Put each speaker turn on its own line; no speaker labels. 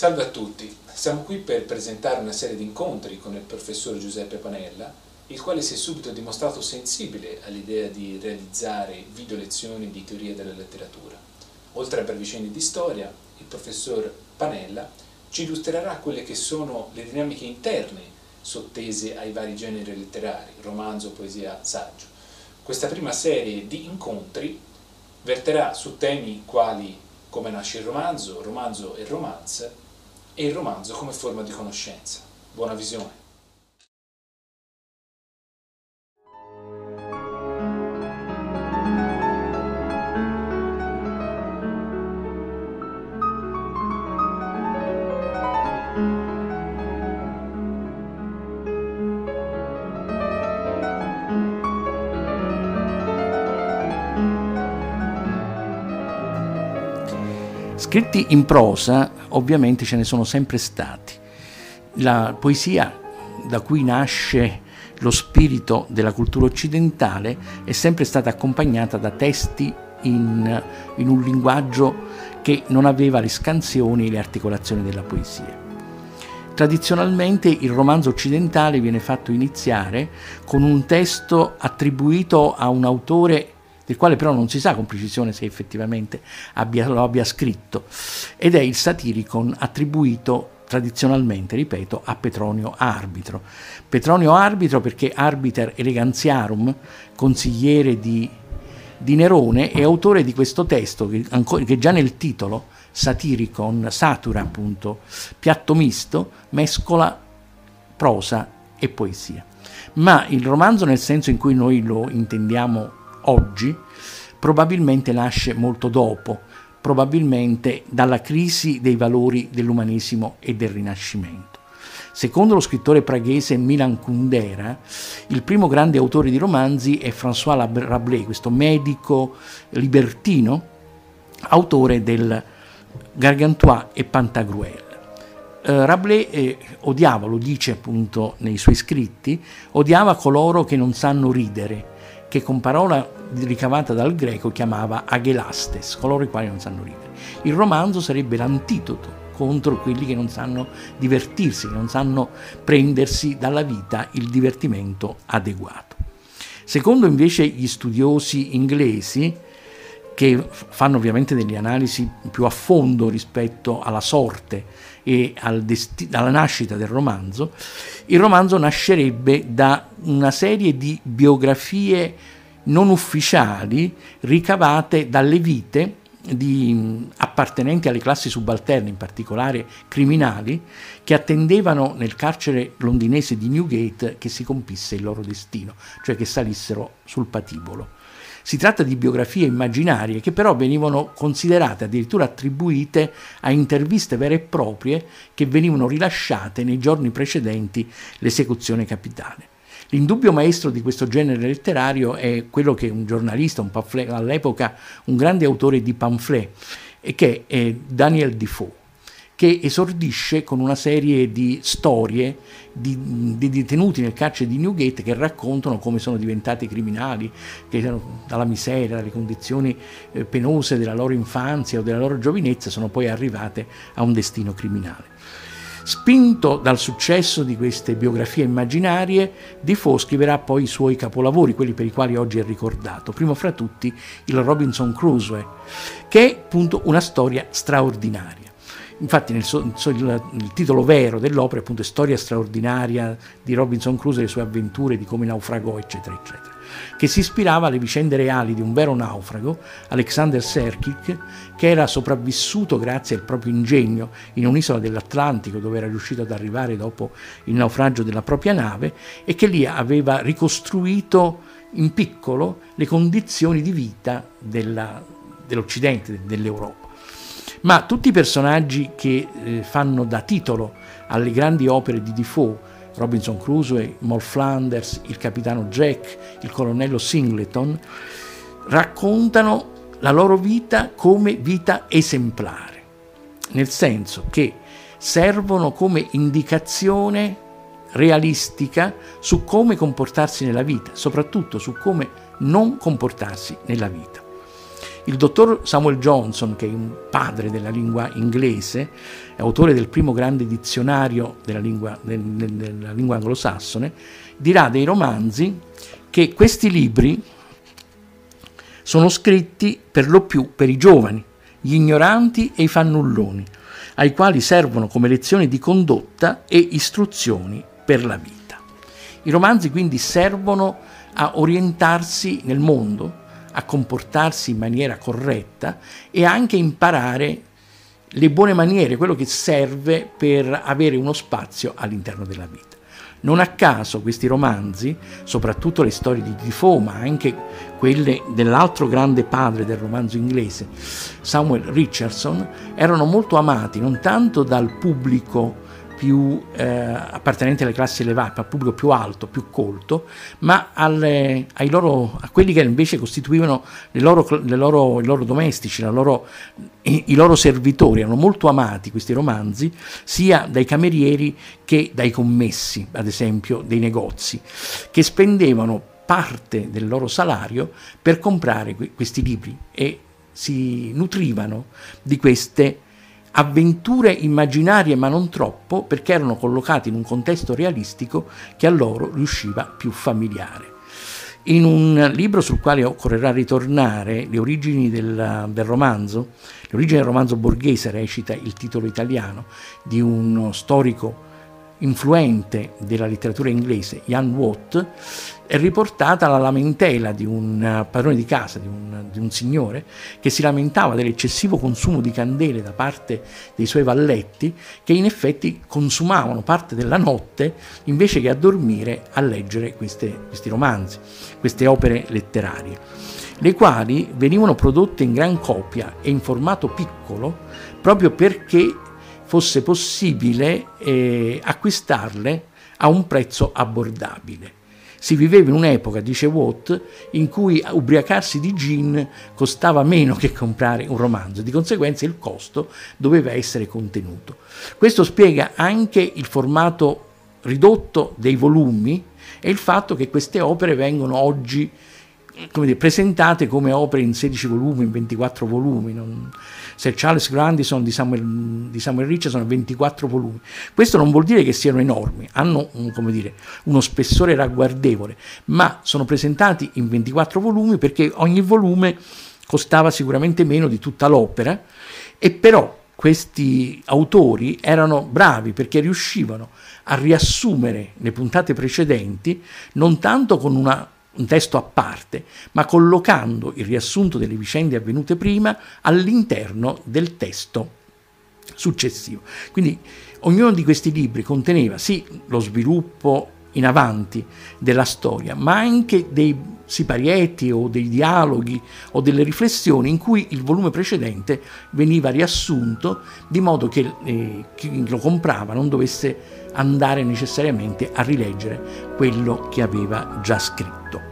Salve a tutti, siamo qui per presentare una serie di incontri con il professor Giuseppe Panella, il quale si è subito dimostrato sensibile all'idea di realizzare video lezioni di teoria della letteratura. Oltre a brevi di storia, il professor Panella ci illustrerà quelle che sono le dinamiche interne sottese ai vari generi letterari, romanzo, poesia, saggio. Questa prima serie di incontri verterà su temi quali come nasce il romanzo, romanzo e romance, e il romanzo come forma di conoscenza. Buona visione.
Scritti in prosa ovviamente ce ne sono sempre stati. La poesia da cui nasce lo spirito della cultura occidentale è sempre stata accompagnata da testi in, in un linguaggio che non aveva le scansioni e le articolazioni della poesia. Tradizionalmente il romanzo occidentale viene fatto iniziare con un testo attribuito a un autore del quale però non si sa con precisione se effettivamente abbia, lo abbia scritto, ed è il satiricon attribuito tradizionalmente, ripeto, a Petronio Arbitro. Petronio Arbitro perché Arbiter Elegantiarum, consigliere di, di Nerone, è autore di questo testo che, che già nel titolo, Satiricon, Satura appunto, piatto misto, mescola prosa e poesia. Ma il romanzo nel senso in cui noi lo intendiamo oggi probabilmente nasce molto dopo, probabilmente dalla crisi dei valori dell'umanesimo e del Rinascimento. Secondo lo scrittore praghese Milan Kundera, il primo grande autore di romanzi è François Rabelais, questo medico libertino, autore del Gargantua e Pantagruel. Uh, Rabelais eh, odiava, lo dice appunto nei suoi scritti, odiava coloro che non sanno ridere, che con parola ricavata dal greco chiamava agelastes, coloro i quali non sanno ridere. Il romanzo sarebbe l'antidoto contro quelli che non sanno divertirsi, che non sanno prendersi dalla vita il divertimento adeguato. Secondo invece gli studiosi inglesi, che fanno ovviamente delle analisi più a fondo rispetto alla sorte e al desti- alla nascita del romanzo, il romanzo nascerebbe da una serie di biografie non ufficiali ricavate dalle vite di appartenenti alle classi subalterne, in particolare criminali, che attendevano nel carcere londinese di Newgate che si compisse il loro destino, cioè che salissero sul patibolo. Si tratta di biografie immaginarie che però venivano considerate addirittura attribuite a interviste vere e proprie che venivano rilasciate nei giorni precedenti l'esecuzione capitale. L'indubbio maestro di questo genere letterario è quello che un giornalista, un pamphlet, all'epoca un grande autore di pamphlet, che è Daniel Defoe che esordisce con una serie di storie di, di, detenuti nel carcere di Newgate che raccontano come sono diventati criminali, che dalla miseria, dalle condizioni eh, penose della loro infanzia o della loro giovinezza sono poi arrivate a un destino criminale. Spinto dal successo di queste biografie immaginarie, Defoe scriverà poi i suoi capolavori, quelli per i quali oggi è ricordato, primo fra tutti il Robinson Crusoe, che è appunto una storia straordinaria. Infatti nel so, il, titolo vero dell'opera è Storia straordinaria di Robinson Crusoe le sue avventure, di come naufragò, eccetera, eccetera, che si ispirava alle vicende reali di un vero naufrago, Alexander Serkik, che era sopravvissuto grazie al proprio ingegno in un'isola dell'Atlantico dove era riuscito ad arrivare dopo il naufragio della propria nave e che lì aveva ricostruito in piccolo le condizioni di vita della, dell'Occidente, dell'Europa. Ma tutti i personaggi che eh, fanno da titolo alle grandi opere di Defoe, Robinson Crusoe, Moll Flanders, il capitano Jack, il colonnello Singleton, raccontano la loro vita come vita esemplare, nel senso che servono come indicazione realistica su come comportarsi nella vita, soprattutto su come non comportarsi nella vita. Il dottor Samuel Johnson, che è un padre della lingua inglese, autore del primo grande dizionario della lingua, della lingua anglosassone, dirà dei romanzi che questi libri sono scritti per lo più per i giovani, gli ignoranti e i fannulloni, ai quali servono come lezioni di condotta e istruzioni per la vita. I romanzi quindi servono a orientarsi nel mondo, a comportarsi in maniera corretta e anche imparare le buone maniere, quello che serve per avere uno spazio all'interno della vita. Non a caso questi romanzi, soprattutto le storie di Defoe, ma anche quelle dell'altro grande padre del romanzo inglese, Samuel Richardson, erano molto amati non tanto dal pubblico più eh, appartenenti alle classi elevate, al pubblico più alto, più colto, ma alle, loro, a quelli che invece costituivano loro, loro, i loro domestici, i, i loro servitori. Erano molto amati questi romanzi, sia dai camerieri che dai commessi, ad esempio, dei negozi, che spendevano parte del loro salario per comprare questi libri e si nutrivano di queste avventure immaginarie ma non troppo perché erano collocati in un contesto realistico che a loro riusciva più familiare. In un libro sul quale occorrerà ritornare, Le origini del, del romanzo, le origini del romanzo borghese recita il titolo italiano di uno storico influente della letteratura inglese, Jan Watt, è riportata la lamentela di un eh, padrone di casa, di un, di un, signore, che si lamentava dell'eccessivo consumo di candele da parte dei suoi valletti, che in effetti consumavano parte della notte invece che a dormire a leggere queste, questi romanzi, queste opere letterarie, le quali venivano prodotte in gran copia e in formato piccolo proprio perché fosse possibile eh, acquistarle a un prezzo abbordabile. Si viveva in un'epoca, dice Watt, in cui ubriacarsi di gin costava meno che comprare un romanzo, di conseguenza il costo doveva essere contenuto. Questo spiega anche il formato ridotto dei volumi e il fatto che queste opere vengono oggi come dire, presentate come opere in 16 volumi, in 24 volumi. Non... Sir Charles Grandison di Samuel, di Samuel Richardson 24 volumi. Questo non vuol dire che siano enormi, hanno un, dire, uno spessore ragguardevole, ma sono presentati in 24 volumi perché ogni volume costava sicuramente meno di tutta l'opera e però questi autori erano bravi perché riuscivano a riassumere le puntate precedenti non tanto con una un testo a parte, ma collocando il riassunto delle vicende avvenute prima all'interno del testo successivo. Quindi ognuno di questi libri conteneva sì lo sviluppo in avanti della storia, ma anche dei siparietti o dei dialoghi o delle riflessioni in cui il volume precedente veniva riassunto di modo che eh, chi lo comprava non dovesse andare necessariamente a rileggere quello che aveva già scritto.